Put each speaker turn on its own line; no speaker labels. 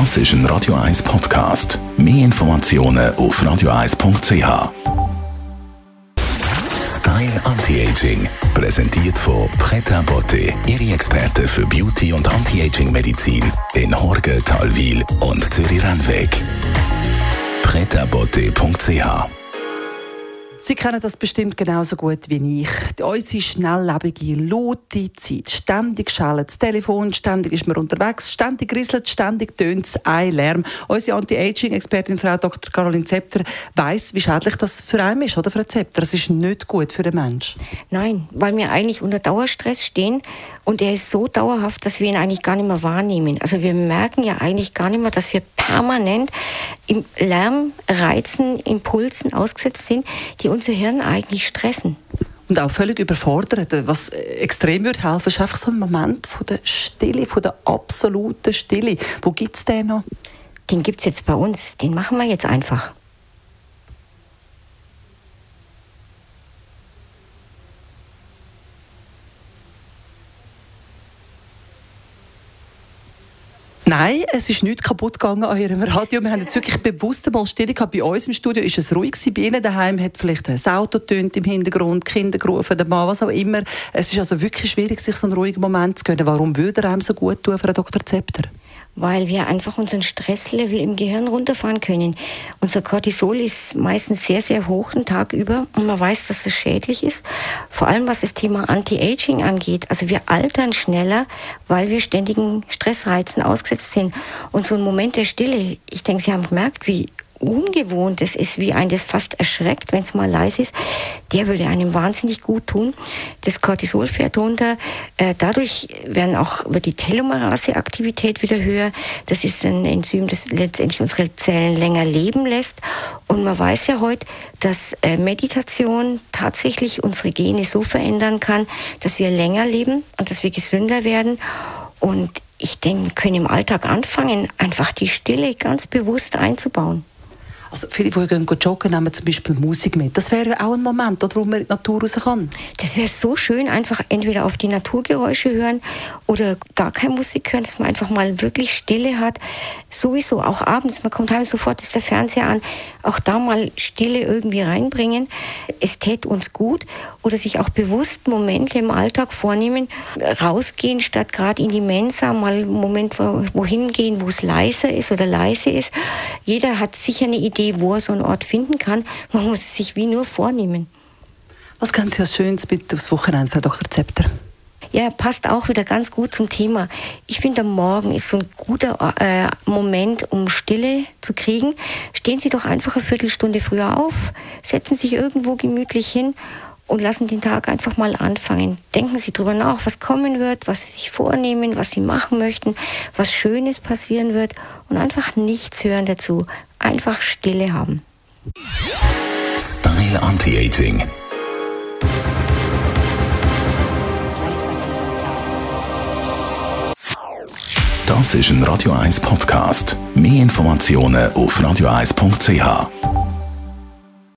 Das ist ein Radio 1 Podcast. Mehr Informationen auf radio1.ch. Style Anti-Aging, präsentiert von Preta Botte, Ihre Experte für Beauty und Anti-Aging-Medizin in Horge, Talwil und Zürich-Rennweg. pretabotte.ch
Sie kennen das bestimmt genauso gut wie ich. Unsere schnelllebige, laute Zeit. Ständig schallt das Telefon, ständig ist man unterwegs, ständig rieselt, ständig tönt es ein Lärm. Unsere Anti-Aging-Expertin, Frau Dr. Caroline Zepter, weiss, wie schädlich das für einen ist, oder, Frau Zepter? Das ist nicht gut für den Menschen.
Nein, weil wir eigentlich unter Dauerstress stehen und er ist so dauerhaft, dass wir ihn eigentlich gar nicht mehr wahrnehmen. Also wir merken ja eigentlich gar nicht mehr, dass wir permanent im Lärm, Reizen, Impulsen ausgesetzt sind, die unser Hirn eigentlich stressen.
Und auch völlig überfordert. Was extrem würde helfen, ist einfach so ein Moment von der Stille, von der absoluten Stille. Wo gibt es den noch?
Den gibt es jetzt bei uns. Den machen wir jetzt einfach.
Nein, es ist nicht kaputt gegangen an Ihrem Radio. Wir haben jetzt wirklich bewusst mal Stille gehabt. Bei uns im Studio ist es ruhig gewesen. Bei Ihnen daheim hat vielleicht ein Auto tönt im Hintergrund, Kinder gerufen, der Mann, was auch immer. Es ist also wirklich schwierig, sich so einen ruhigen Moment zu gönnen. Warum würde er einem so gut tun, Frau Dr. Zepter?
Weil wir einfach unseren Stresslevel im Gehirn runterfahren können. Unser Cortisol ist meistens sehr, sehr hoch den Tag über und man weiß, dass das schädlich ist. Vor allem was das Thema Anti-Aging angeht. Also wir altern schneller, weil wir ständigen Stressreizen ausgesetzt sind. Und so ein Moment der Stille, ich denke, Sie haben gemerkt, wie Ungewohntes ist, wie ein das fast erschreckt, wenn es mal leise ist, der würde einem wahnsinnig gut tun. Das Cortisol fährt runter. Äh, dadurch werden auch, wird die Telomerase-Aktivität wieder höher. Das ist ein Enzym, das letztendlich unsere Zellen länger leben lässt. Und man weiß ja heute, dass äh, Meditation tatsächlich unsere Gene so verändern kann, dass wir länger leben und dass wir gesünder werden. Und ich denke, wir können im Alltag anfangen, einfach die Stille ganz bewusst einzubauen.
Also viele, die gehen joggen, nehmen zum Beispiel Musik mit. Das wäre auch ein Moment, wo man in die Natur raus kann.
Das wäre so schön, einfach entweder auf die Naturgeräusche hören oder gar keine Musik hören, dass man einfach mal wirklich Stille hat. Sowieso, auch abends, man kommt heim, sofort ist der Fernseher an. Auch da mal Stille irgendwie reinbringen. Es täte uns gut. Oder sich auch bewusst Momente im Alltag vornehmen, rausgehen, statt gerade in die Mensa, mal einen Moment wohin gehen, wo es leiser ist oder leise ist. Jeder hat sicher eine Idee, Idee, wo er so einen Ort finden kann. Man muss es sich wie nur vornehmen.
Was kann Sie als Schönes bitte aufs Wochenende, Frau Dr. Zepter?
Ja, passt auch wieder ganz gut zum Thema. Ich finde, am Morgen ist so ein guter äh, Moment, um Stille zu kriegen. Stehen Sie doch einfach eine Viertelstunde früher auf, setzen sich irgendwo gemütlich hin und lassen den Tag einfach mal anfangen. Denken Sie darüber nach, was kommen wird, was Sie sich vornehmen, was Sie machen möchten, was Schönes passieren wird und einfach nichts hören dazu. Einfach Stille haben.
Style Anti-Aging. Das ist ein Radio 1 Podcast. Mehr Informationen auf radio1.ch.